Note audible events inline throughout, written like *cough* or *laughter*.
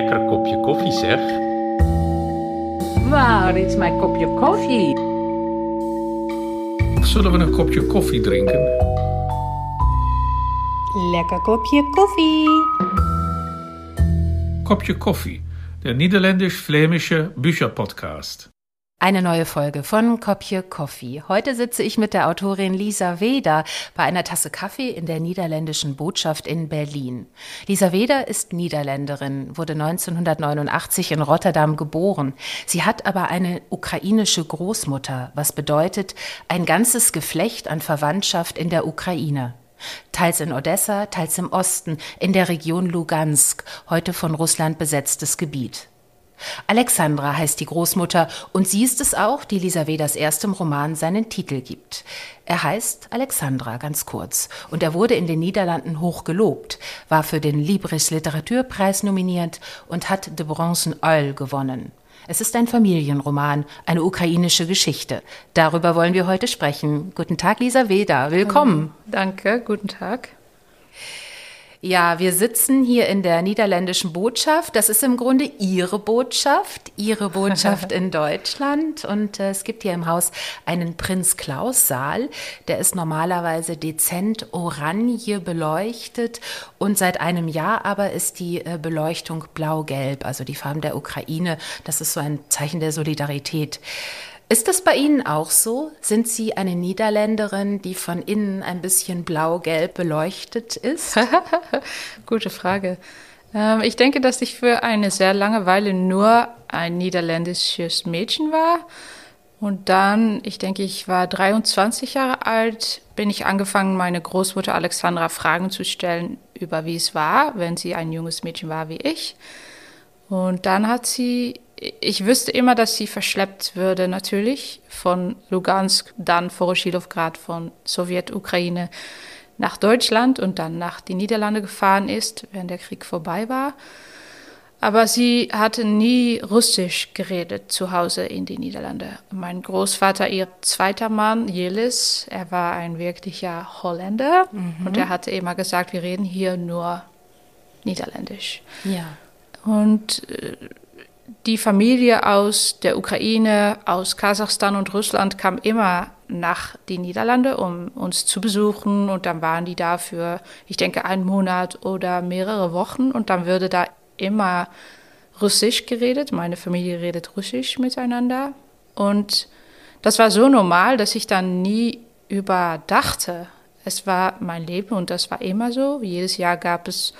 lekker kopje koffie zeg. Waar is mijn kopje koffie? Zullen we een kopje koffie drinken? Lekker kopje koffie. Kopje koffie, der niederländisch-flämische Bücherpodcast. Eine neue Folge von Kopje Coffee. Heute sitze ich mit der Autorin Lisa Weder bei einer Tasse Kaffee in der niederländischen Botschaft in Berlin. Lisa Weder ist Niederländerin, wurde 1989 in Rotterdam geboren. Sie hat aber eine ukrainische Großmutter, was bedeutet ein ganzes Geflecht an Verwandtschaft in der Ukraine. Teils in Odessa, teils im Osten, in der Region Lugansk, heute von Russland besetztes Gebiet. Alexandra heißt die Großmutter und sie ist es auch, die Lisa Vedas erstem Roman seinen Titel gibt. Er heißt Alexandra ganz kurz und er wurde in den Niederlanden hoch gelobt, war für den Libris Literaturpreis nominiert und hat de Bronzen Eul gewonnen. Es ist ein Familienroman, eine ukrainische Geschichte. Darüber wollen wir heute sprechen. Guten Tag, Lisa Veda. Willkommen. Danke, guten Tag. Ja, wir sitzen hier in der niederländischen Botschaft. Das ist im Grunde Ihre Botschaft, Ihre Botschaft in *laughs* Deutschland. Und äh, es gibt hier im Haus einen Prinz Klaus Saal. Der ist normalerweise dezent orange beleuchtet. Und seit einem Jahr aber ist die äh, Beleuchtung blau-gelb, also die Farben der Ukraine. Das ist so ein Zeichen der Solidarität. Ist das bei Ihnen auch so? Sind Sie eine Niederländerin, die von innen ein bisschen blau-gelb beleuchtet ist? *laughs* Gute Frage. Ähm, ich denke, dass ich für eine sehr lange Weile nur ein niederländisches Mädchen war. Und dann, ich denke, ich war 23 Jahre alt, bin ich angefangen, meine Großmutter Alexandra Fragen zu stellen über wie es war, wenn sie ein junges Mädchen war wie ich. Und dann hat sie ich wüsste immer, dass sie verschleppt würde, natürlich, von Lugansk, dann Voroshilowgrad von Sowjetukraine nach Deutschland und dann nach die Niederlande gefahren ist, während der Krieg vorbei war. Aber sie hatte nie Russisch geredet zu Hause in die Niederlande. Mein Großvater, ihr zweiter Mann, Jelis, er war ein wirklicher Holländer mhm. und er hatte immer gesagt, wir reden hier nur Niederländisch. Ja. Und äh, die Familie aus der Ukraine, aus Kasachstan und Russland kam immer nach die Niederlande, um uns zu besuchen. Und dann waren die da für, ich denke, einen Monat oder mehrere Wochen. Und dann würde da immer Russisch geredet. Meine Familie redet Russisch miteinander. Und das war so normal, dass ich dann nie überdachte. Es war mein Leben und das war immer so. Jedes Jahr gab es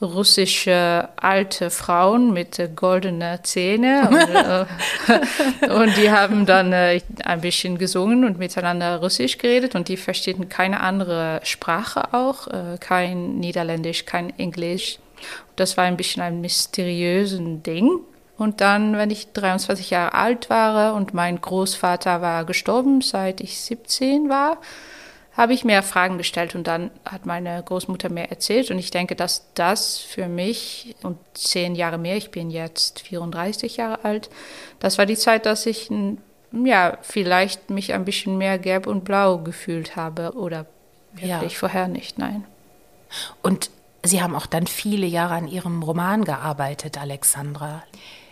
russische alte Frauen mit goldenen Zähnen. Und, äh, *laughs* und, die haben dann äh, ein bisschen gesungen und miteinander Russisch geredet und die verstehen keine andere Sprache auch, äh, kein Niederländisch, kein Englisch. Das war ein bisschen ein mysteriöses Ding. Und dann, wenn ich 23 Jahre alt war und mein Großvater war gestorben, seit ich 17 war, habe ich mehr Fragen gestellt und dann hat meine Großmutter mir erzählt und ich denke, dass das für mich und zehn Jahre mehr, ich bin jetzt 34 Jahre alt, das war die Zeit, dass ich ja vielleicht mich ein bisschen mehr gelb und blau gefühlt habe oder ja. ich vorher nicht, nein. Und Sie haben auch dann viele Jahre an Ihrem Roman gearbeitet, Alexandra.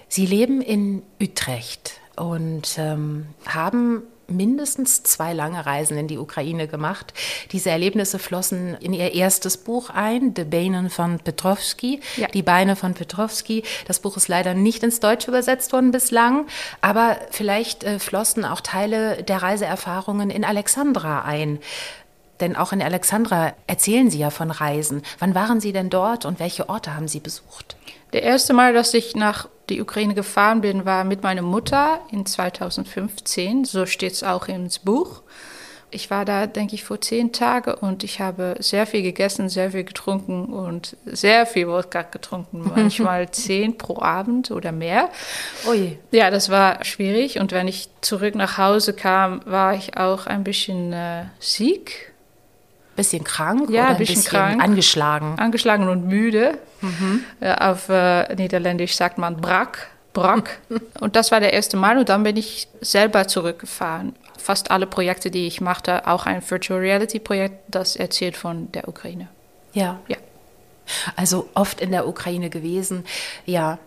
Sie leben in Utrecht und ähm, haben mindestens zwei lange Reisen in die Ukraine gemacht. Diese Erlebnisse flossen in ihr erstes Buch ein, De Beinen von Petrovski, ja. die Beine von Petrovski. Das Buch ist leider nicht ins Deutsche übersetzt worden bislang, aber vielleicht äh, flossen auch Teile der Reiseerfahrungen in Alexandra ein. Denn auch in Alexandra erzählen Sie ja von Reisen. Wann waren Sie denn dort und welche Orte haben Sie besucht? Der erste Mal, dass ich nach die Ukraine gefahren bin, war mit meiner Mutter in 2015. So steht es auch ins Buch. Ich war da, denke ich, vor zehn Tagen und ich habe sehr viel gegessen, sehr viel getrunken und sehr viel Wodka getrunken. *laughs* Manchmal zehn pro Abend oder mehr. Ui. Ja, das war schwierig. Und wenn ich zurück nach Hause kam, war ich auch ein bisschen äh, sick bisschen krank ja, oder ein bisschen, bisschen krank, angeschlagen? Angeschlagen und müde. Mhm. auf äh, Niederländisch sagt man brak, brak. *laughs* und das war der erste Mal und dann bin ich selber zurückgefahren. Fast alle Projekte, die ich machte, auch ein Virtual Reality Projekt, das erzählt von der Ukraine. Ja. Ja. Also oft in der Ukraine gewesen. Ja,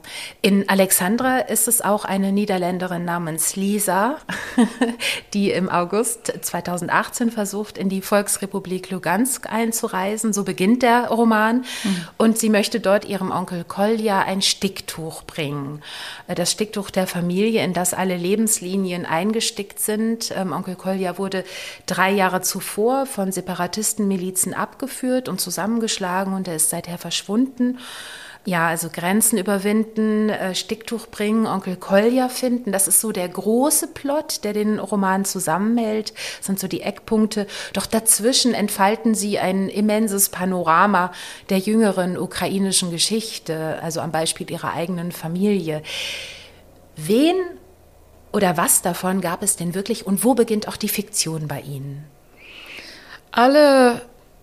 in Alexandra ist es auch eine Niederländerin namens Lisa, *laughs* die im August 2018 versucht, in die Volksrepublik Lugansk einzureisen. So beginnt der Roman. Mhm. Und sie möchte dort ihrem Onkel Kolja ein Sticktuch bringen. Das Sticktuch der Familie, in das alle Lebenslinien eingestickt sind. Ähm, Onkel Kolja wurde drei Jahre zuvor von Separatistenmilizen abgeführt und zusammengeschlagen und er ist seither verschwunden. Ja, also Grenzen überwinden, äh, Sticktuch bringen, Onkel Kolja finden, das ist so der große Plot, der den Roman zusammenhält, das sind so die Eckpunkte. Doch dazwischen entfalten sie ein immenses Panorama der jüngeren ukrainischen Geschichte, also am Beispiel ihrer eigenen Familie. Wen oder was davon gab es denn wirklich und wo beginnt auch die Fiktion bei Ihnen? Alle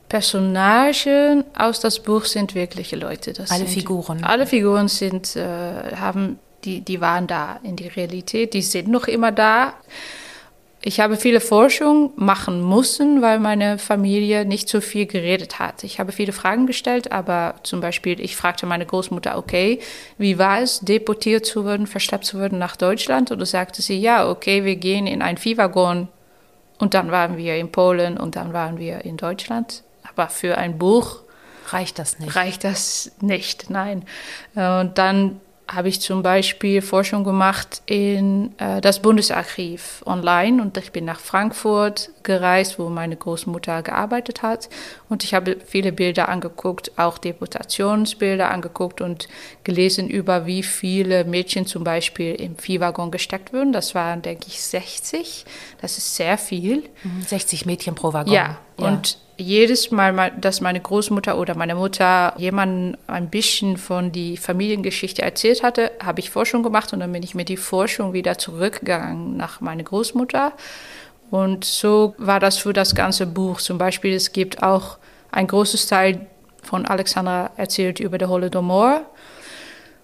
Personagen aus das Buch sind wirkliche Leute. Das alle sind, Figuren. Alle Figuren sind, äh, haben, die, die waren da in die Realität, die sind noch immer da. Ich habe viele Forschung machen müssen, weil meine Familie nicht so viel geredet hat. Ich habe viele Fragen gestellt, aber zum Beispiel, ich fragte meine Großmutter, okay, wie war es, deportiert zu werden, verschleppt zu werden nach Deutschland? Und da sagte sie, ja, okay, wir gehen in ein Viehwaggon. Und dann waren wir in Polen und dann waren wir in Deutschland. Aber für ein Buch reicht das nicht. Reicht das nicht, nein. Äh, und dann habe ich zum Beispiel Forschung gemacht in äh, das Bundesarchiv online und ich bin nach Frankfurt gereist, wo meine Großmutter gearbeitet hat und ich habe viele Bilder angeguckt, auch Deputationsbilder angeguckt und gelesen über wie viele Mädchen zum Beispiel im Viehwaggon gesteckt würden. Das waren, denke ich, 60. Das ist sehr viel. 60 mhm, Mädchen pro Waggon. Ja, ja. und jedes Mal, dass meine Großmutter oder meine Mutter jemanden ein bisschen von die Familiengeschichte erzählt hatte, habe ich Forschung gemacht und dann bin ich mit die Forschung wieder zurückgegangen nach meiner Großmutter. Und so war das für das ganze Buch. Zum Beispiel, es gibt auch ein großes Teil von Alexandra erzählt über den Holodomor.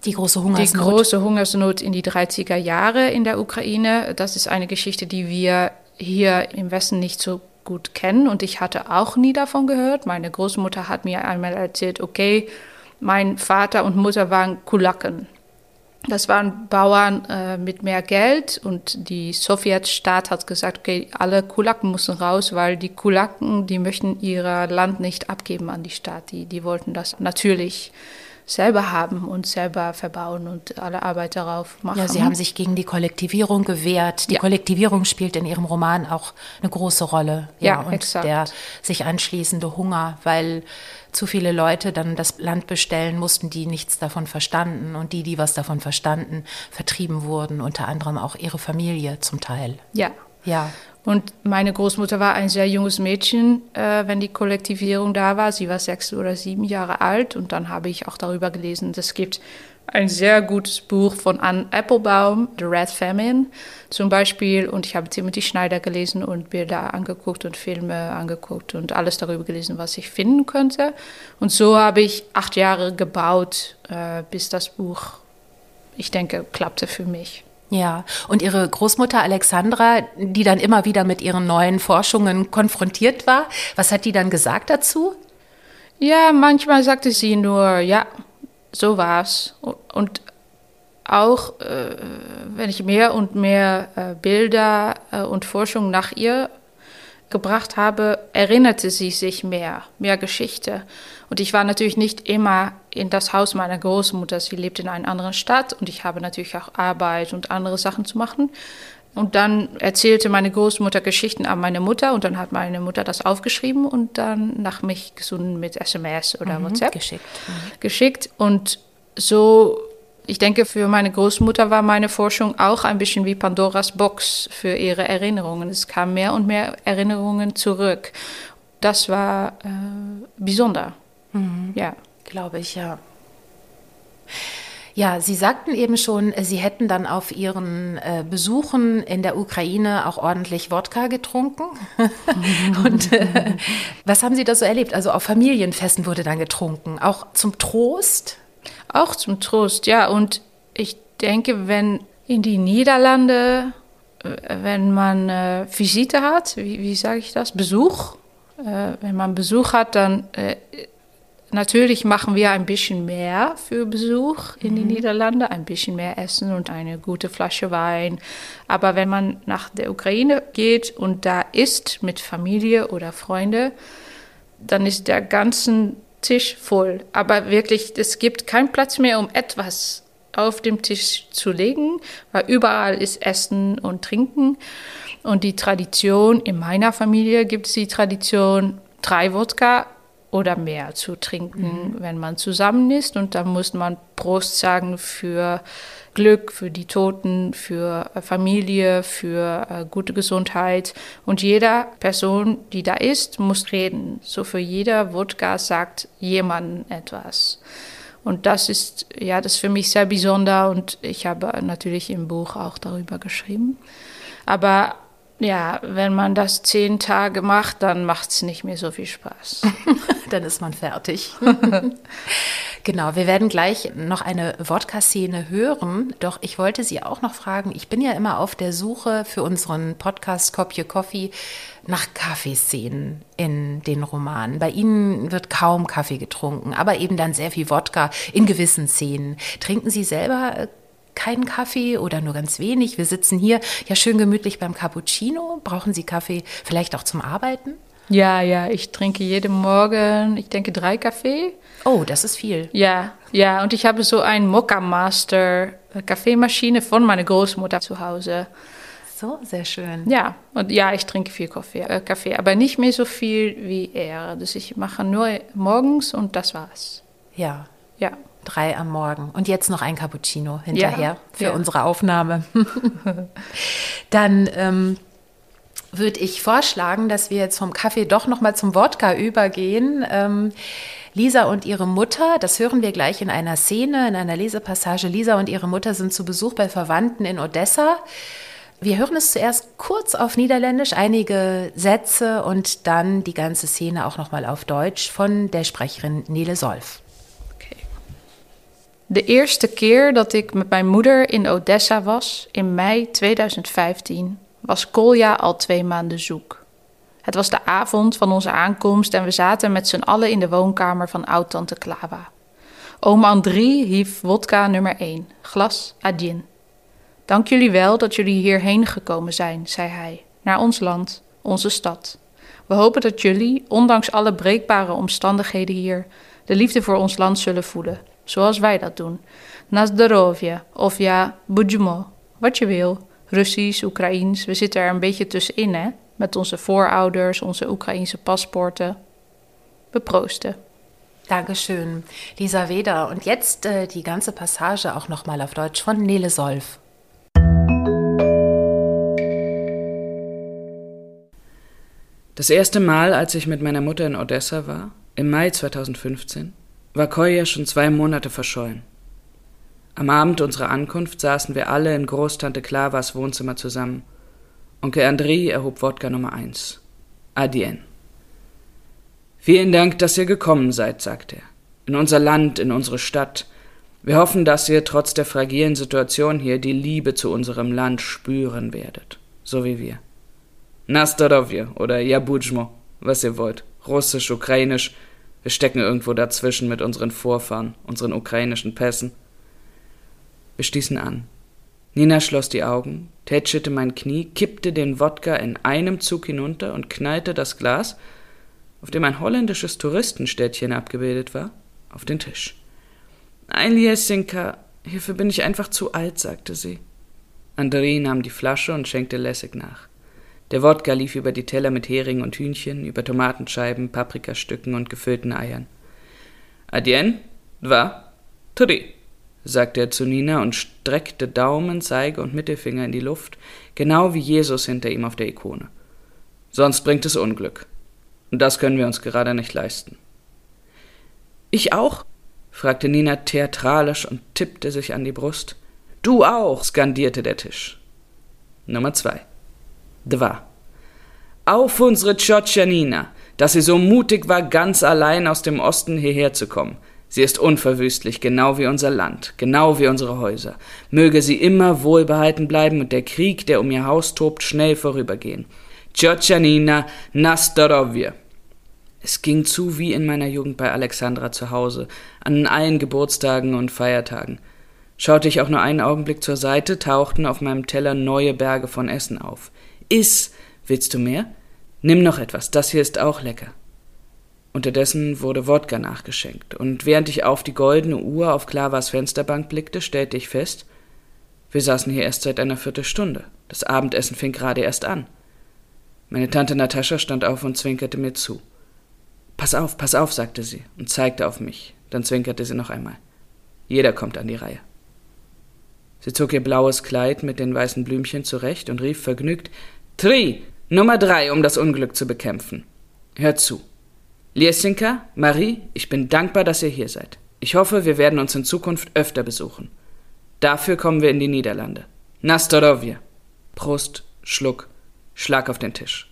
Die große Hungersnot. Die große Hungersnot in die 30er Jahre in der Ukraine. Das ist eine Geschichte, die wir hier im Westen nicht so gut kennen und ich hatte auch nie davon gehört. Meine Großmutter hat mir einmal erzählt, okay, mein Vater und Mutter waren Kulaken. Das waren Bauern äh, mit mehr Geld und die Sowjetstaat hat gesagt, okay, alle Kulaken müssen raus, weil die Kulaken, die möchten ihr Land nicht abgeben an die Staat. Die, die wollten das natürlich selber haben und selber verbauen und alle Arbeit darauf machen. Ja, Sie haben sich gegen die Kollektivierung gewehrt. Die ja. Kollektivierung spielt in Ihrem Roman auch eine große Rolle. Ja, ja und exakt. der sich anschließende Hunger, weil zu viele Leute dann das Land bestellen mussten, die nichts davon verstanden und die, die was davon verstanden, vertrieben wurden, unter anderem auch ihre Familie zum Teil. Ja. Ja. Und meine Großmutter war ein sehr junges Mädchen, äh, wenn die Kollektivierung da war. Sie war sechs oder sieben Jahre alt. Und dann habe ich auch darüber gelesen, es gibt ein sehr gutes Buch von Anne Applebaum, The Red Famine zum Beispiel. Und ich habe Timothy Schneider gelesen und Bilder angeguckt und Filme angeguckt und alles darüber gelesen, was ich finden könnte. Und so habe ich acht Jahre gebaut, äh, bis das Buch, ich denke, klappte für mich. Ja, und ihre Großmutter Alexandra, die dann immer wieder mit ihren neuen Forschungen konfrontiert war, was hat die dann gesagt dazu? Ja, manchmal sagte sie nur, ja, so war's. Und auch äh, wenn ich mehr und mehr äh, Bilder äh, und Forschung nach ihr gebracht habe, erinnerte sie sich mehr, mehr Geschichte. Und ich war natürlich nicht immer in das Haus meiner Großmutter. Sie lebt in einer anderen Stadt und ich habe natürlich auch Arbeit und andere Sachen zu machen. Und dann erzählte meine Großmutter Geschichten an meine Mutter und dann hat meine Mutter das aufgeschrieben und dann nach mich gesunden mit SMS oder mhm, WhatsApp geschickt. Mhm. geschickt. Und so, ich denke, für meine Großmutter war meine Forschung auch ein bisschen wie Pandoras Box für ihre Erinnerungen. Es kamen mehr und mehr Erinnerungen zurück. Das war äh, besonder. Mhm. Ja. Glaube ich, ja. Ja, Sie sagten eben schon, Sie hätten dann auf Ihren äh, Besuchen in der Ukraine auch ordentlich Wodka getrunken. *laughs* Und äh, was haben Sie da so erlebt? Also auf Familienfesten wurde dann getrunken, auch zum Trost? Auch zum Trost, ja. Und ich denke, wenn in die Niederlande, äh, wenn man äh, Visite hat, wie, wie sage ich das, Besuch, äh, wenn man Besuch hat, dann äh, Natürlich machen wir ein bisschen mehr für Besuch in die Niederlande, ein bisschen mehr Essen und eine gute Flasche Wein. Aber wenn man nach der Ukraine geht und da isst mit Familie oder Freunde, dann ist der ganze Tisch voll. Aber wirklich, es gibt keinen Platz mehr, um etwas auf dem Tisch zu legen, weil überall ist Essen und Trinken. Und die Tradition, in meiner Familie gibt es die Tradition, drei Wodka oder mehr zu trinken, mhm. wenn man zusammen ist. Und dann muss man Prost sagen für Glück, für die Toten, für äh, Familie, für äh, gute Gesundheit. Und jeder Person, die da ist, muss reden. So für jeder Wodka sagt jemand etwas. Und das ist, ja, das ist für mich sehr besonders und ich habe natürlich im Buch auch darüber geschrieben. Aber ja, wenn man das zehn Tage macht, dann macht es nicht mehr so viel Spaß. *laughs* dann ist man fertig. *laughs* genau, wir werden gleich noch eine Wodka-Szene hören. Doch ich wollte Sie auch noch fragen, ich bin ja immer auf der Suche für unseren Podcast Kopje Coffee nach Kaffeeszenen in den Romanen. Bei Ihnen wird kaum Kaffee getrunken, aber eben dann sehr viel Wodka in gewissen Szenen. Trinken Sie selber äh, keinen Kaffee oder nur ganz wenig. Wir sitzen hier ja schön gemütlich beim Cappuccino. Brauchen Sie Kaffee vielleicht auch zum Arbeiten? Ja, ja, ich trinke jeden Morgen, ich denke, drei Kaffee. Oh, das ist viel. Ja, ja, und ich habe so ein Mokka Master Kaffeemaschine von meiner Großmutter zu Hause. So, sehr schön. Ja, und ja, ich trinke viel Kaffee, äh, Kaffee, aber nicht mehr so viel wie er. Also ich mache nur morgens und das war's. Ja. Ja drei am Morgen. Und jetzt noch ein Cappuccino hinterher ja, für ja. unsere Aufnahme. *laughs* Dann ähm, würde ich vorschlagen, dass wir jetzt vom Kaffee doch noch mal zum Wodka übergehen. Ähm, Lisa und ihre Mutter, das hören wir gleich in einer Szene, in einer Lesepassage. Lisa und ihre Mutter sind zu Besuch bei Verwandten in Odessa. Wir hören es zuerst kurz auf Niederländisch, einige Sätze und dann die ganze Szene auch noch mal auf Deutsch von der Sprecherin Nele Solf. De eerste keer dat ik met mijn moeder in Odessa was, in mei 2015, was Kolja al twee maanden zoek. Het was de avond van onze aankomst en we zaten met z'n allen in de woonkamer van oud-tante Klava. Oom Andrie hief wodka nummer 1, glas adin. Dank jullie wel dat jullie hierheen gekomen zijn, zei hij, naar ons land, onze stad. We hopen dat jullie, ondanks alle breekbare omstandigheden hier, de liefde voor ons land zullen voelen zoals wij dat doen. Nazdarovje of ja, budjmo, wat je wil. Russisch, Oekraïens, we zitten er een beetje tussenin, hè? Met onze voorouders, onze Oekraïense paspoorten. We proosten. Dankeschön, Lisa Weder. Und jetzt äh, die ganze Passage auch nochmal auf Deutsch von Nele Solf. Das erste Mal, als ich mit meiner Mutter in Odessa war, im Mai 2015, war Kolja schon zwei Monate verschollen. Am Abend unserer Ankunft saßen wir alle in Großtante Klavas Wohnzimmer zusammen. Onkel André erhob Wodka Nummer eins. Adien. Vielen Dank, dass ihr gekommen seid, sagte er. In unser Land, in unsere Stadt. Wir hoffen, dass ihr trotz der fragilen Situation hier die Liebe zu unserem Land spüren werdet. So wie wir. Nastarovje oder Jabudjmo, was ihr wollt. Russisch, Ukrainisch, wir stecken irgendwo dazwischen mit unseren Vorfahren, unseren ukrainischen Pässen. Wir stießen an. Nina schloss die Augen, tätschelte mein Knie, kippte den Wodka in einem Zug hinunter und knallte das Glas, auf dem ein holländisches Touristenstädtchen abgebildet war, auf den Tisch. Ein Jesinka, hierfür bin ich einfach zu alt, sagte sie. André nahm die Flasche und schenkte lässig nach. Der Wodka lief über die Teller mit Hering und Hühnchen, über Tomatenscheiben, Paprikastücken und gefüllten Eiern. Adien, dva, tri, sagte er zu Nina und streckte Daumen, Zeige und Mittelfinger in die Luft, genau wie Jesus hinter ihm auf der Ikone. Sonst bringt es Unglück. Und das können wir uns gerade nicht leisten. Ich auch? fragte Nina theatralisch und tippte sich an die Brust. Du auch, skandierte der Tisch. Nummer zwei. Dwa. Auf unsere Tschotschanina, dass sie so mutig war, ganz allein aus dem Osten hierher zu kommen. Sie ist unverwüstlich, genau wie unser Land, genau wie unsere Häuser. Möge sie immer wohlbehalten bleiben und der Krieg, der um ihr Haus tobt, schnell vorübergehen. Tschotschanina Nastorovje. Es ging zu wie in meiner Jugend bei Alexandra zu Hause, an allen Geburtstagen und Feiertagen. Schaute ich auch nur einen Augenblick zur Seite, tauchten auf meinem Teller neue Berge von Essen auf. Iss! Willst du mehr? Nimm noch etwas, das hier ist auch lecker. Unterdessen wurde Wodka nachgeschenkt, und während ich auf die goldene Uhr auf Klavas Fensterbank blickte, stellte ich fest, wir saßen hier erst seit einer Viertelstunde. Das Abendessen fing gerade erst an. Meine Tante Natascha stand auf und zwinkerte mir zu. Pass auf, pass auf, sagte sie und zeigte auf mich. Dann zwinkerte sie noch einmal. Jeder kommt an die Reihe. Sie zog ihr blaues Kleid mit den weißen Blümchen zurecht und rief vergnügt Tri, Nummer drei, um das Unglück zu bekämpfen. Hört zu. Liesinka, Marie, ich bin dankbar, dass ihr hier seid. Ich hoffe, wir werden uns in Zukunft öfter besuchen. Dafür kommen wir in die Niederlande. Nastorovje. Prost, Schluck, Schlag auf den Tisch.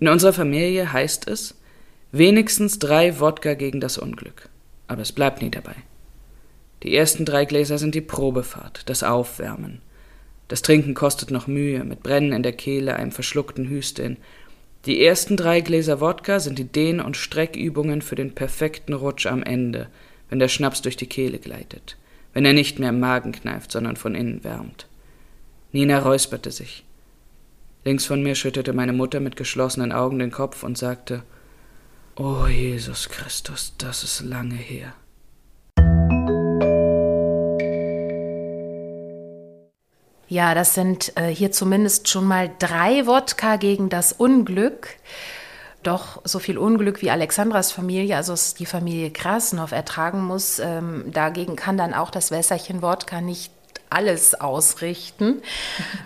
In unserer Familie heißt es, wenigstens drei Wodka gegen das Unglück. Aber es bleibt nie dabei. Die ersten drei Gläser sind die Probefahrt, das Aufwärmen. Das Trinken kostet noch Mühe, mit Brennen in der Kehle, einem verschluckten Hüsteln. Die ersten drei Gläser Wodka sind die Dehn- und Streckübungen für den perfekten Rutsch am Ende, wenn der Schnaps durch die Kehle gleitet, wenn er nicht mehr im Magen kneift, sondern von innen wärmt. Nina räusperte sich. Links von mir schüttete meine Mutter mit geschlossenen Augen den Kopf und sagte O Jesus Christus, das ist lange her. Ja, das sind äh, hier zumindest schon mal drei Wodka gegen das Unglück. Doch so viel Unglück wie Alexandras Familie, also die Familie Krasnov, ertragen muss, ähm, dagegen kann dann auch das Wässerchen Wodka nicht alles ausrichten.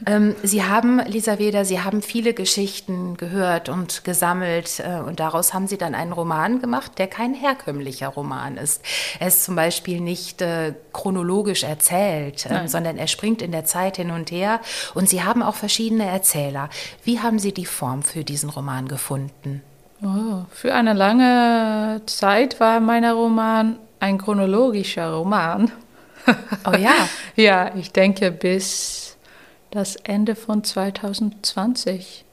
ähm, Sie haben, Lisa Weder, Sie haben viele Geschichten gehört und gesammelt äh, und daraus haben Sie dann einen Roman gemacht, der kein herkömmlicher Roman ist. Er ist zum Beispiel nicht äh, chronologisch erzählt, äh, sondern er springt in der Zeit hin und her und Sie haben auch verschiedene Erzähler. Wie haben Sie die Form für diesen Roman gefunden? Oh, für eine lange Zeit war mein Roman ein chronologischer Roman. Oh ja. *laughs* ja, ich denke bis das Ende von 2020.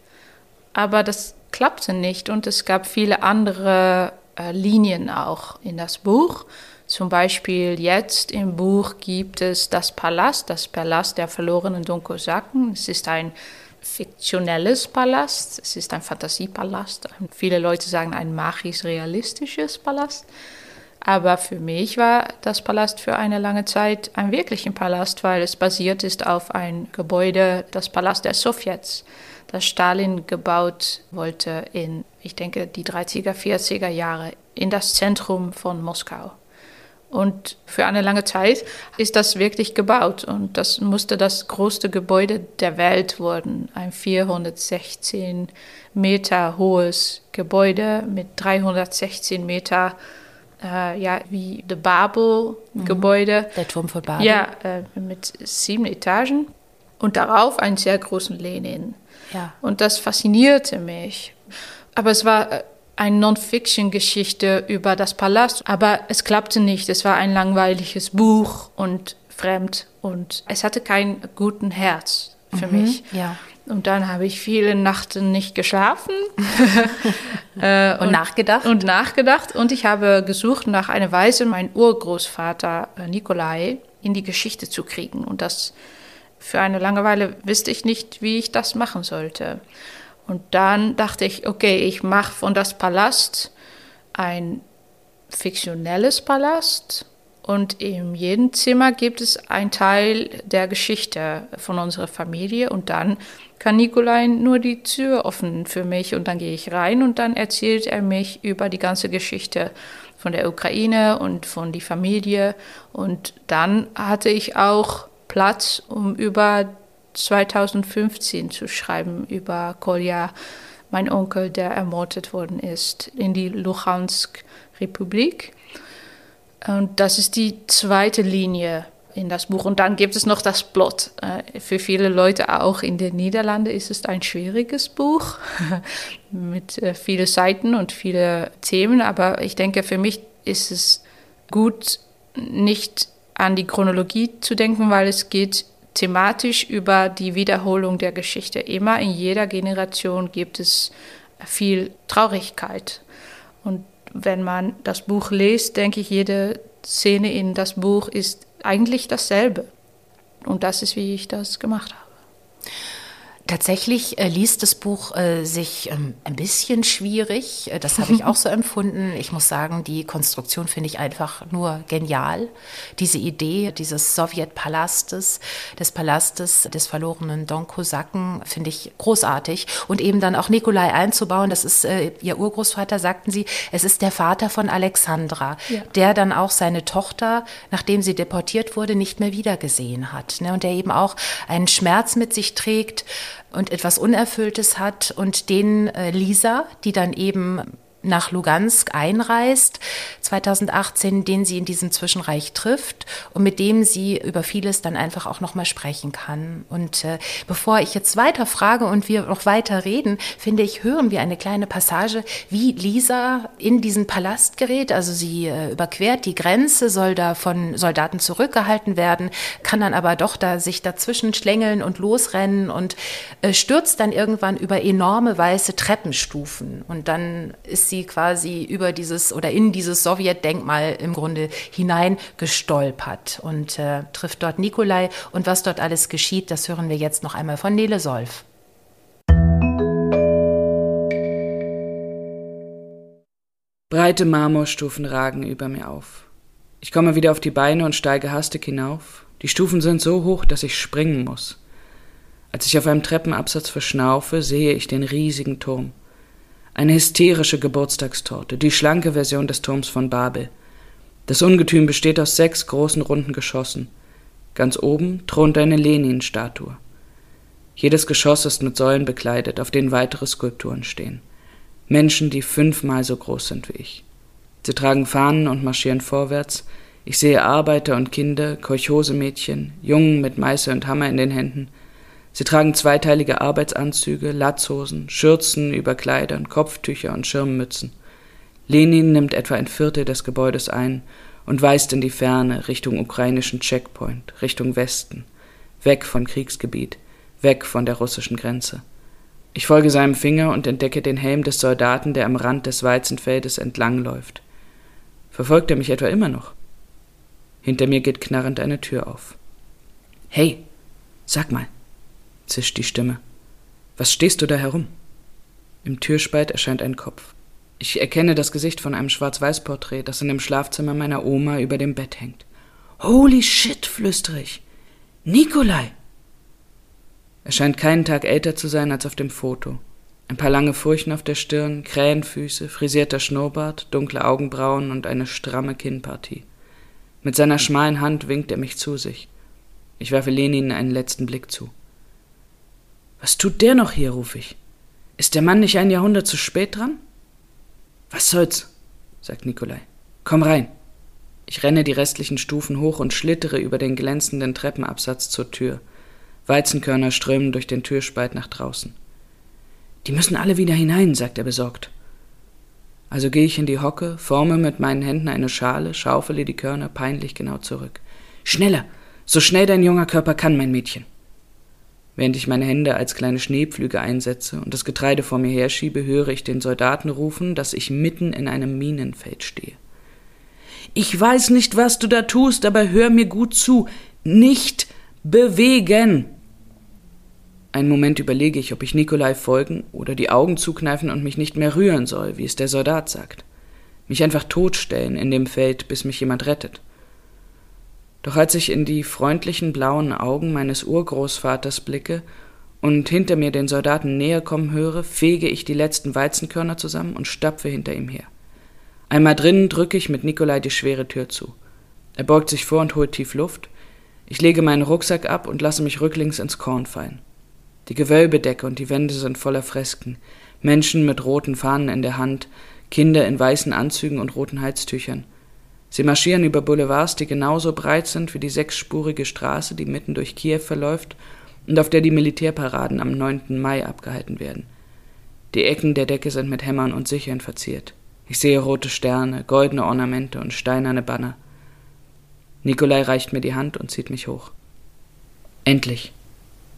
Aber das klappte nicht und es gab viele andere äh, Linien auch in das Buch. Zum Beispiel jetzt im Buch gibt es das Palast, das Palast der verlorenen Dunkelsacken. Es ist ein fiktionelles Palast, es ist ein Fantasiepalast. Viele Leute sagen ein magisch-realistisches Palast. Aber für mich war das Palast für eine lange Zeit ein wirklicher Palast, weil es basiert ist auf ein Gebäude, das Palast der Sowjets, das Stalin gebaut wollte in, ich denke, die 30er, 40er Jahre in das Zentrum von Moskau. Und für eine lange Zeit ist das wirklich gebaut und das musste das größte Gebäude der Welt werden. Ein 416 Meter hohes Gebäude mit 316 Meter äh, ja, wie das Babel-Gebäude. Mhm. Der Turm von Babel. Ja, äh, mit sieben Etagen und darauf einen sehr großen Lenin. Ja. Und das faszinierte mich. Aber es war äh, eine Non-Fiction-Geschichte über das Palast, aber es klappte nicht. Es war ein langweiliges Buch und fremd und es hatte keinen guten Herz für Mhm, mich. ja. Und dann habe ich viele Nachten nicht geschlafen. *laughs* äh, Und nachgedacht? Und nachgedacht. Und ich habe gesucht nach einer Weise, meinen Urgroßvater äh, Nikolai in die Geschichte zu kriegen. Und das für eine Langeweile wusste ich nicht, wie ich das machen sollte. Und dann dachte ich, okay, ich mache von das Palast ein fiktionelles Palast und in jedem Zimmer gibt es einen Teil der Geschichte von unserer Familie und dann kann Nikolai nur die Tür öffnen für mich und dann gehe ich rein und dann erzählt er mich über die ganze Geschichte von der Ukraine und von die Familie und dann hatte ich auch Platz, um über 2015 zu schreiben über Kolja, mein Onkel, der ermordet worden ist in die Luhansk-Republik. Und das ist die zweite Linie in das Buch. Und dann gibt es noch das Plot. Äh, Für viele Leute auch in den Niederlanden ist es ein schwieriges Buch *laughs* mit äh, vielen Seiten und vielen Themen. Aber ich denke, für mich ist es gut, nicht an die Chronologie zu denken, weil es geht thematisch über die Wiederholung der Geschichte. Immer in jeder Generation gibt es viel Traurigkeit. Und wenn man das Buch liest, denke ich, jede Szene in das Buch ist eigentlich dasselbe. Und das ist, wie ich das gemacht habe. Tatsächlich äh, liest das Buch äh, sich ähm, ein bisschen schwierig. Äh, das habe ich auch so *laughs* empfunden. Ich muss sagen, die Konstruktion finde ich einfach nur genial. Diese Idee dieses Sowjetpalastes, des Palastes des verlorenen Don Kosaken, finde ich großartig. Und eben dann auch Nikolai einzubauen, das ist äh, ihr Urgroßvater, sagten sie, es ist der Vater von Alexandra, ja. der dann auch seine Tochter, nachdem sie deportiert wurde, nicht mehr wiedergesehen hat. Ne? Und der eben auch einen Schmerz mit sich trägt, und etwas Unerfülltes hat. Und den äh, Lisa, die dann eben nach Lugansk einreist, 2018, den sie in diesem Zwischenreich trifft und mit dem sie über vieles dann einfach auch nochmal sprechen kann. Und äh, bevor ich jetzt weiter frage und wir noch weiter reden, finde ich, hören wir eine kleine Passage, wie Lisa in diesen Palast gerät. Also sie äh, überquert die Grenze, soll da von Soldaten zurückgehalten werden, kann dann aber doch da sich dazwischen schlängeln und losrennen und äh, stürzt dann irgendwann über enorme weiße Treppenstufen. Und dann ist sie quasi über dieses oder in dieses Sowjetdenkmal im Grunde hinein gestolpert und äh, trifft dort Nikolai. Und was dort alles geschieht, das hören wir jetzt noch einmal von Nele Solf. Breite Marmorstufen ragen über mir auf. Ich komme wieder auf die Beine und steige hastig hinauf. Die Stufen sind so hoch, dass ich springen muss. Als ich auf einem Treppenabsatz verschnaufe, sehe ich den riesigen Turm. Eine hysterische Geburtstagstorte, die schlanke Version des Turms von Babel. Das Ungetüm besteht aus sechs großen runden Geschossen. Ganz oben thront eine Lenin-Statue. Jedes Geschoss ist mit Säulen bekleidet, auf denen weitere Skulpturen stehen. Menschen, die fünfmal so groß sind wie ich. Sie tragen Fahnen und marschieren vorwärts. Ich sehe Arbeiter und Kinder, Kolchosemädchen, Jungen mit Meißel und Hammer in den Händen, Sie tragen zweiteilige Arbeitsanzüge, Latzhosen, Schürzen über Kleidern, Kopftücher und Schirmmützen. Lenin nimmt etwa ein Viertel des Gebäudes ein und weist in die Ferne Richtung ukrainischen Checkpoint, Richtung Westen, weg vom Kriegsgebiet, weg von der russischen Grenze. Ich folge seinem Finger und entdecke den Helm des Soldaten, der am Rand des Weizenfeldes entlangläuft. Verfolgt er mich etwa immer noch? Hinter mir geht knarrend eine Tür auf. Hey, sag mal, zischt die Stimme. Was stehst du da herum? Im Türspalt erscheint ein Kopf. Ich erkenne das Gesicht von einem Schwarz-Weiß-Porträt, das in dem Schlafzimmer meiner Oma über dem Bett hängt. Holy shit, flüstere ich. Nikolai! Er scheint keinen Tag älter zu sein als auf dem Foto. Ein paar lange Furchen auf der Stirn, Krähenfüße, frisierter Schnurrbart, dunkle Augenbrauen und eine stramme Kinnpartie. Mit seiner schmalen Hand winkt er mich zu sich. Ich werfe Lenin einen letzten Blick zu. Was tut der noch hier, ruf ich. Ist der Mann nicht ein Jahrhundert zu spät dran? Was soll's, sagt Nikolai. Komm rein. Ich renne die restlichen Stufen hoch und schlittere über den glänzenden Treppenabsatz zur Tür. Weizenkörner strömen durch den Türspalt nach draußen. Die müssen alle wieder hinein, sagt er besorgt. Also gehe ich in die Hocke, forme mit meinen Händen eine Schale, schaufele die Körner peinlich genau zurück. Schneller, so schnell dein junger Körper kann, mein Mädchen. Während ich meine Hände als kleine Schneepflüge einsetze und das Getreide vor mir herschiebe, höre ich den Soldaten rufen, dass ich mitten in einem Minenfeld stehe. Ich weiß nicht, was du da tust, aber hör mir gut zu. Nicht bewegen! Einen Moment überlege ich, ob ich Nikolai folgen oder die Augen zukneifen und mich nicht mehr rühren soll, wie es der Soldat sagt. Mich einfach totstellen in dem Feld, bis mich jemand rettet. Doch als ich in die freundlichen blauen Augen meines Urgroßvaters blicke und hinter mir den Soldaten näher kommen höre, fege ich die letzten Weizenkörner zusammen und stapfe hinter ihm her. Einmal drinnen drücke ich mit Nikolai die schwere Tür zu. Er beugt sich vor und holt tief Luft. Ich lege meinen Rucksack ab und lasse mich rücklings ins Korn fallen. Die Gewölbedecke und die Wände sind voller Fresken, Menschen mit roten Fahnen in der Hand, Kinder in weißen Anzügen und roten Halstüchern. Sie marschieren über Boulevards, die genauso breit sind wie die sechsspurige Straße, die mitten durch Kiew verläuft und auf der die Militärparaden am 9. Mai abgehalten werden. Die Ecken der Decke sind mit Hämmern und Sichern verziert. Ich sehe rote Sterne, goldene Ornamente und steinerne Banner. Nikolai reicht mir die Hand und zieht mich hoch. Endlich,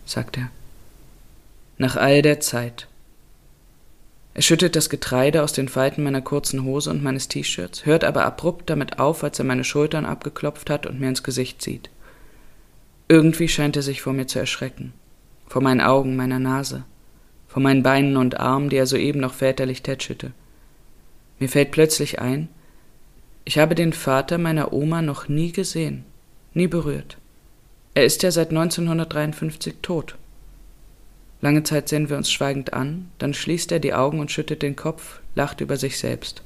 sagt er. Nach all der Zeit. Er schüttet das Getreide aus den Falten meiner kurzen Hose und meines T-Shirts, hört aber abrupt damit auf, als er meine Schultern abgeklopft hat und mir ins Gesicht sieht. Irgendwie scheint er sich vor mir zu erschrecken. Vor meinen Augen, meiner Nase, vor meinen Beinen und Armen, die er soeben noch väterlich tätschelte. Mir fällt plötzlich ein, ich habe den Vater meiner Oma noch nie gesehen, nie berührt. Er ist ja seit 1953 tot. Lange Zeit sehen wir uns schweigend an, dann schließt er die Augen und schüttet den Kopf, lacht über sich selbst.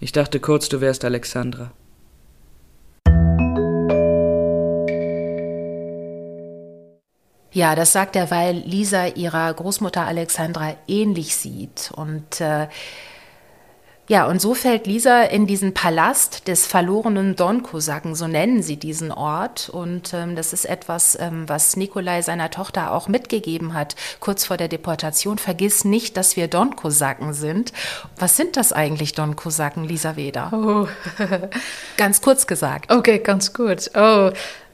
Ich dachte kurz, du wärst Alexandra. Ja, das sagt er, weil Lisa ihrer Großmutter Alexandra ähnlich sieht. Und äh, ja, und so fällt Lisa in diesen Palast des verlorenen Don-Kosaken, so nennen sie diesen Ort. Und ähm, das ist etwas, ähm, was Nikolai seiner Tochter auch mitgegeben hat, kurz vor der Deportation. Vergiss nicht, dass wir Don-Kosaken sind. Was sind das eigentlich, Don-Kosaken, Lisa Weder? Oh. *laughs* ganz kurz gesagt. Okay, ganz kurz. Oh,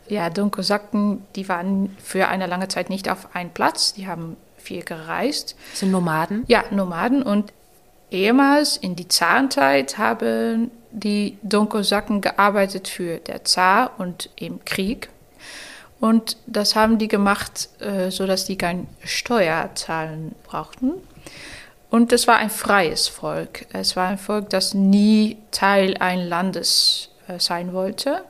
ja, Don-Kosaken, die waren für eine lange Zeit nicht auf einem Platz. Die haben viel gereist. Sind Nomaden? Ja, Nomaden. Und Ehemals in die Zarenzeit haben die Donkosaken gearbeitet für der Zar und im Krieg. Und das haben die gemacht, äh, sodass die kein Steuer zahlen brauchten. Und es war ein freies Volk. Es war ein Volk, das nie Teil eines Landes äh, sein wollte.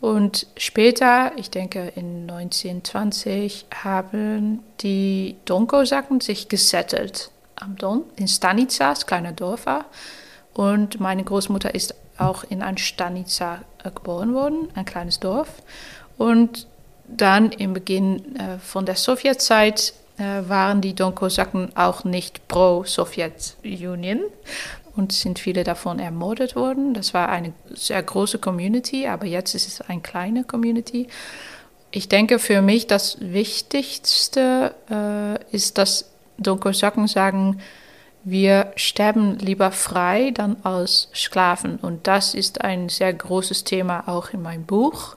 Und später, ich denke in 1920, haben die Donkosaken sich gesettelt am Don in Stanica, das kleine Dorf war. Und meine Großmutter ist auch in ein Stanica äh, geboren worden, ein kleines Dorf. Und dann im Beginn äh, von der Sowjetzeit äh, waren die Don-Kosaken auch nicht pro Sowjetunion und sind viele davon ermordet worden. Das war eine sehr große Community, aber jetzt ist es eine kleine Community. Ich denke für mich das Wichtigste äh, ist, dass Donkosaken sagen, wir sterben lieber frei dann als Sklaven. Und das ist ein sehr großes Thema auch in meinem Buch.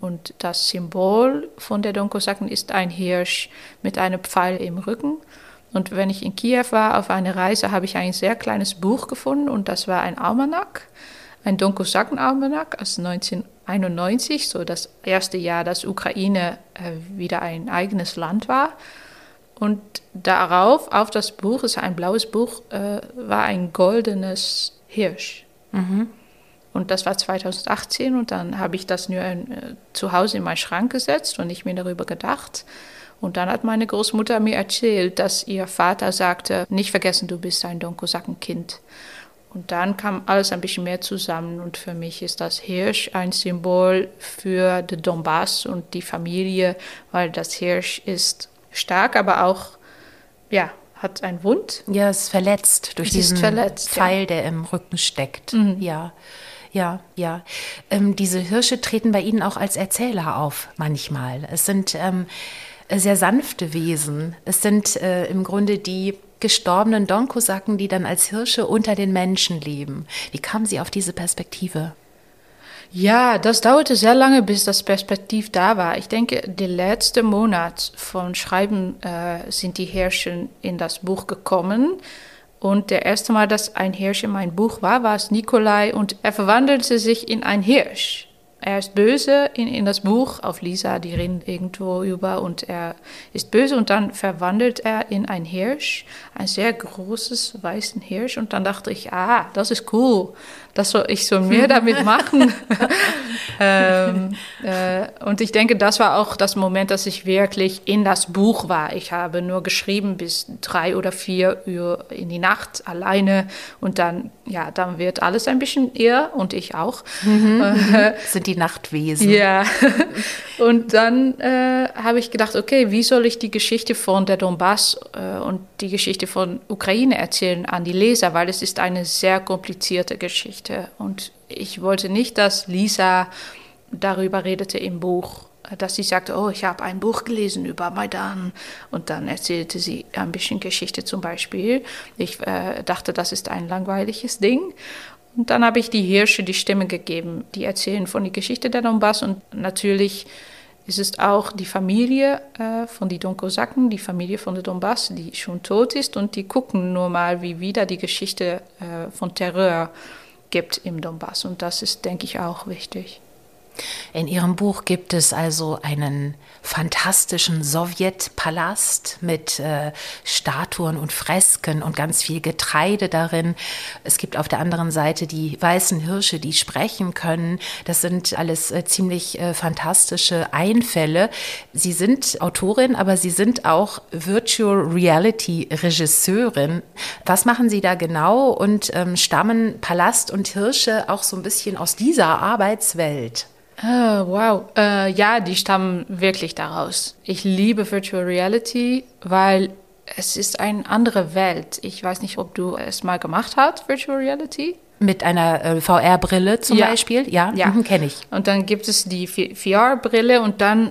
Und das Symbol von der Donkosaken ist ein Hirsch mit einem Pfeil im Rücken. Und wenn ich in Kiew war auf einer Reise, habe ich ein sehr kleines Buch gefunden und das war ein Almanak, ein Donkosaken-Almanak aus 1991, so das erste Jahr, dass Ukraine äh, wieder ein eigenes Land war. Und darauf, auf das Buch, es ist ein blaues Buch, äh, war ein goldenes Hirsch. Mhm. Und das war 2018 und dann habe ich das nur in, äh, zu Hause in meinen Schrank gesetzt und nicht mehr darüber gedacht. Und dann hat meine Großmutter mir erzählt, dass ihr Vater sagte, nicht vergessen, du bist ein Donkosakenkind. Und dann kam alles ein bisschen mehr zusammen und für mich ist das Hirsch ein Symbol für den Donbass und die Familie, weil das Hirsch ist stark, aber auch, ja, hat einen Wund. Ja, ist verletzt durch es diesen verletzt, Pfeil, ja. der im Rücken steckt. Mhm. Ja. Ja, ja. Ähm, diese Hirsche treten bei Ihnen auch als Erzähler auf, manchmal. Es sind ähm, sehr sanfte Wesen. Es sind äh, im Grunde die gestorbenen Donkosaken, die dann als Hirsche unter den Menschen leben. Wie kamen Sie auf diese Perspektive? Ja, das dauerte sehr lange, bis das Perspektiv da war. Ich denke, der letzte Monat von Schreiben äh, sind die Hirsche in das Buch gekommen. Und der erste Mal, dass ein Hirsch in mein Buch war, war es Nikolai und er verwandelte sich in ein Hirsch. Er ist böse in, in das Buch auf Lisa, die rennt irgendwo über und er ist böse und dann verwandelt er in ein Hirsch, ein sehr großes weißen Hirsch und dann dachte ich, ah, das ist cool, das soll ich soll mehr *laughs* damit machen. *laughs* ähm, äh, und ich denke, das war auch das Moment, dass ich wirklich in das Buch war. Ich habe nur geschrieben bis drei oder vier Uhr in die Nacht alleine und dann, ja, dann wird alles ein bisschen eher und ich auch. Das *laughs* sind die Nachtwesen. Ja, *laughs* und dann äh, habe ich gedacht, okay, wie soll ich die Geschichte von der Donbass äh, und die Geschichte von Ukraine erzählen an die Leser, weil es ist eine sehr komplizierte Geschichte. Und ich wollte nicht, dass Lisa darüber redete im Buch, dass sie sagte, oh, ich habe ein Buch gelesen über Maidan. Und dann erzählte sie ein bisschen Geschichte zum Beispiel. Ich äh, dachte, das ist ein langweiliges Ding. Und dann habe ich die Hirsche die Stimme gegeben, die erzählen von der Geschichte der Donbass und natürlich Es ist auch die Familie äh, von den Donkosaken, die Familie von der Donbass, die schon tot ist und die gucken nur mal, wie wieder die Geschichte äh, von Terror gibt im Donbass. Und das ist, denke ich, auch wichtig. In Ihrem Buch gibt es also einen fantastischen Sowjetpalast mit äh, Statuen und Fresken und ganz viel Getreide darin. Es gibt auf der anderen Seite die weißen Hirsche, die sprechen können. Das sind alles äh, ziemlich äh, fantastische Einfälle. Sie sind Autorin, aber Sie sind auch Virtual Reality Regisseurin. Was machen Sie da genau und ähm, stammen Palast und Hirsche auch so ein bisschen aus dieser Arbeitswelt? Oh, wow. Äh, ja, die stammen wirklich daraus. Ich liebe Virtual Reality, weil es ist eine andere Welt. Ich weiß nicht, ob du es mal gemacht hast, Virtual Reality. Mit einer äh, VR-Brille zum Ja. Beispiel? Ja, Ja. *laughs* Mhm, kenne ich. Und dann gibt es die VR-Brille und dann,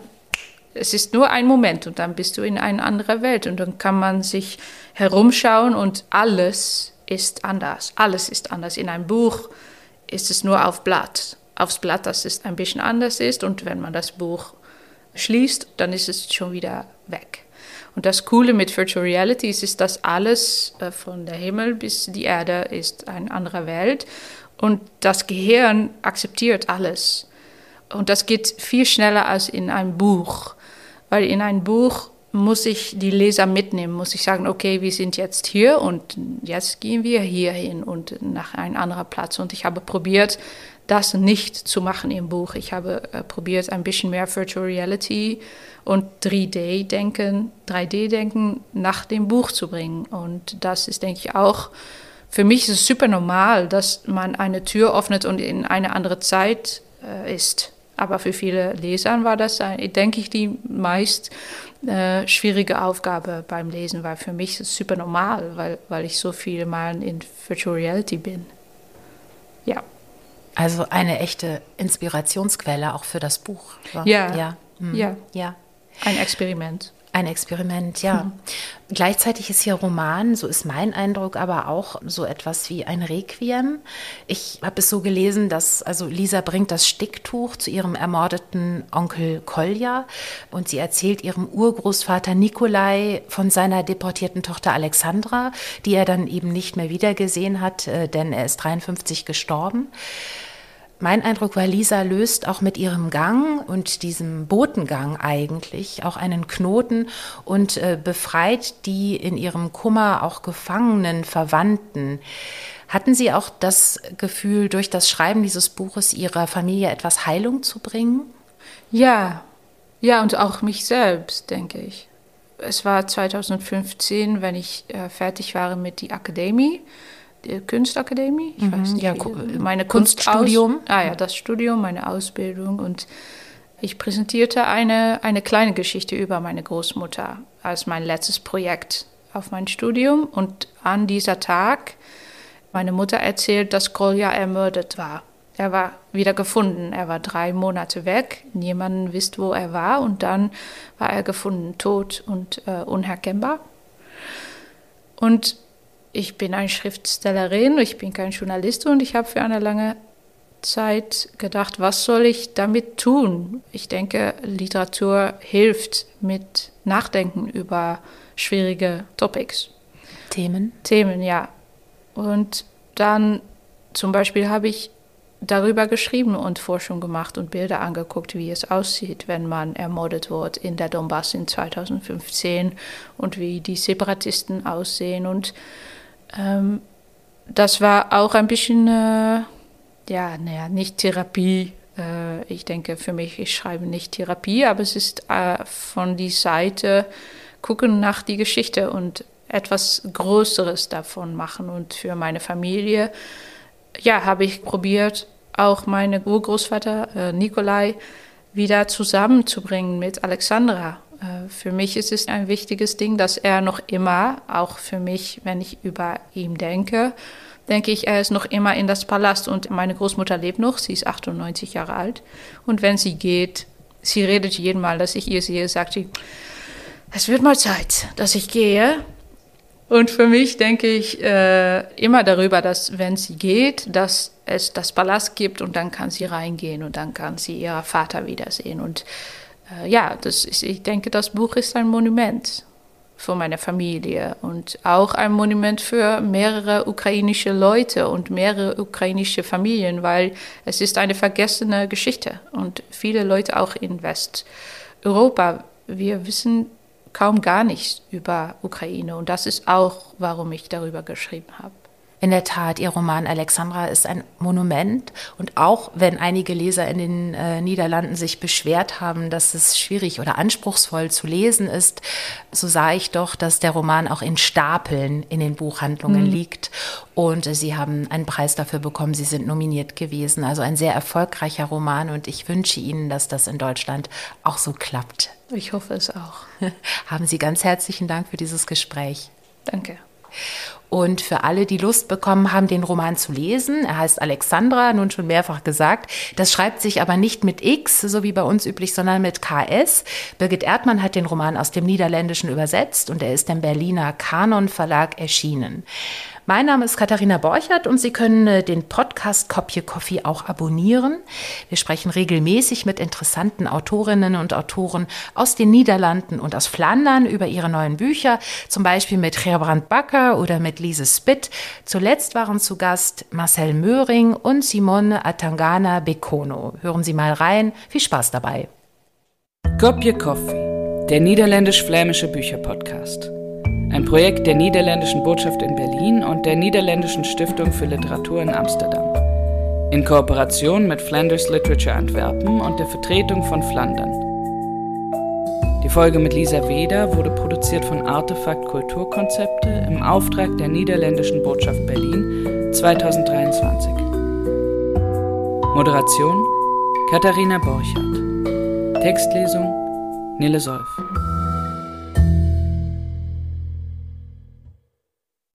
es ist nur ein Moment und dann bist du in eine andere Welt und dann kann man sich herumschauen und alles ist anders. Alles ist anders. In einem Buch ist es nur auf Blatt. Aufs Blatt, das ist ein bisschen anders ist und wenn man das Buch schließt, dann ist es schon wieder weg. Und das Coole mit Virtual Reality ist, ist dass alles äh, von der Himmel bis die Erde ist eine andere Welt und das Gehirn akzeptiert alles. Und das geht viel schneller als in einem Buch, weil in einem Buch muss ich die Leser mitnehmen, muss ich sagen, okay, wir sind jetzt hier und jetzt gehen wir hier hin und nach einem anderen Platz. Und ich habe probiert, das nicht zu machen im Buch. Ich habe äh, probiert, ein bisschen mehr Virtual Reality und 3D-Denken, 3D-Denken nach dem Buch zu bringen. Und das ist, denke ich, auch für mich ist es super normal, dass man eine Tür öffnet und in eine andere Zeit äh, ist. Aber für viele Leser war das, denke ich, die meist äh, schwierige Aufgabe beim Lesen, weil für mich ist es super normal, weil, weil ich so viele Mal in Virtual Reality bin. Ja. Also eine echte Inspirationsquelle auch für das Buch. Ja. Ja. Mhm. Ja. ja. Ein Experiment. Ein Experiment, ja. Gleichzeitig ist hier Roman, so ist mein Eindruck, aber auch so etwas wie ein Requiem. Ich habe es so gelesen, dass also Lisa bringt das Sticktuch zu ihrem ermordeten Onkel Kolja und sie erzählt ihrem Urgroßvater Nikolai von seiner deportierten Tochter Alexandra, die er dann eben nicht mehr wiedergesehen hat, äh, denn er ist 53 gestorben. Mein Eindruck war, Lisa löst auch mit ihrem Gang und diesem Botengang eigentlich auch einen Knoten und äh, befreit die in ihrem Kummer auch gefangenen Verwandten. Hatten Sie auch das Gefühl, durch das Schreiben dieses Buches Ihrer Familie etwas Heilung zu bringen? Ja, ja, und auch mich selbst, denke ich. Es war 2015, wenn ich äh, fertig war mit der Akademie, Kunstakademie. Ich weiß nicht, ja, meine Kunststudium. Kunstaus ah ja, das Studium, meine Ausbildung und ich präsentierte eine, eine kleine Geschichte über meine Großmutter als mein letztes Projekt auf mein Studium und an dieser Tag meine Mutter erzählt, dass Kolja ermordet war. Er war wieder gefunden. Er war drei Monate weg. Niemand wusste, wo er war. Und dann war er gefunden, tot und äh, unerkennbar. Und ich bin eine Schriftstellerin, ich bin kein Journalist und ich habe für eine lange Zeit gedacht, was soll ich damit tun? Ich denke, Literatur hilft mit Nachdenken über schwierige Topics. Themen? Themen, ja. Und dann zum Beispiel habe ich darüber geschrieben und Forschung gemacht und Bilder angeguckt, wie es aussieht, wenn man ermordet wird in der Donbass in 2015 und wie die Separatisten aussehen. Und ähm, das war auch ein bisschen, äh, ja, naja, nicht Therapie. Äh, ich denke, für mich, ich schreibe nicht Therapie, aber es ist äh, von die Seite gucken nach die Geschichte und etwas Größeres davon machen. Und für meine Familie, ja, habe ich probiert, auch meine Urgroßvater äh, Nikolai wieder zusammenzubringen mit Alexandra. Äh, für mich ist es ein wichtiges Ding, dass er noch immer, auch für mich, wenn ich über ihn denke, denke ich, er ist noch immer in das Palast und meine Großmutter lebt noch, sie ist 98 Jahre alt. Und wenn sie geht, sie redet jeden Mal, dass ich ihr sehe, sagt sie, es wird mal Zeit, dass ich gehe. Und für mich denke ich äh, immer darüber, dass wenn sie geht, dass es das Palast gibt und dann kann sie reingehen und dann kann sie ihren Vater wiedersehen. Und ja, das ist, ich denke, das Buch ist ein Monument für meine Familie und auch ein Monument für mehrere ukrainische Leute und mehrere ukrainische Familien, weil es ist eine vergessene Geschichte und viele Leute auch in Westeuropa, wir wissen kaum gar nichts über Ukraine und das ist auch, warum ich darüber geschrieben habe. In der Tat, Ihr Roman Alexandra ist ein Monument. Und auch wenn einige Leser in den äh, Niederlanden sich beschwert haben, dass es schwierig oder anspruchsvoll zu lesen ist, so sah ich doch, dass der Roman auch in Stapeln in den Buchhandlungen mhm. liegt. Und äh, Sie haben einen Preis dafür bekommen. Sie sind nominiert gewesen. Also ein sehr erfolgreicher Roman. Und ich wünsche Ihnen, dass das in Deutschland auch so klappt. Ich hoffe es auch. *laughs* haben Sie ganz herzlichen Dank für dieses Gespräch. Danke. Und für alle, die Lust bekommen haben, den Roman zu lesen, er heißt Alexandra, nun schon mehrfach gesagt. Das schreibt sich aber nicht mit X, so wie bei uns üblich, sondern mit KS. Birgit Erdmann hat den Roman aus dem Niederländischen übersetzt und er ist im Berliner Kanon Verlag erschienen. Mein Name ist Katharina Borchert und Sie können äh, den Podcast Kopje Coffee auch abonnieren. Wir sprechen regelmäßig mit interessanten Autorinnen und Autoren aus den Niederlanden und aus Flandern über ihre neuen Bücher, zum Beispiel mit Gerbrand Bakker oder mit Lise Spitt. Zuletzt waren zu Gast Marcel Möhring und Simone Atangana Bekono. Hören Sie mal rein. Viel Spaß dabei. Kopje Coffee, der niederländisch-flämische Bücherpodcast. Ein Projekt der Niederländischen Botschaft in Berlin und der Niederländischen Stiftung für Literatur in Amsterdam. In Kooperation mit Flanders Literature Antwerpen und der Vertretung von Flandern. Die Folge mit Lisa Weder wurde produziert von Artefakt Kulturkonzepte im Auftrag der Niederländischen Botschaft Berlin 2023. Moderation Katharina Borchardt. Textlesung Nille Solf.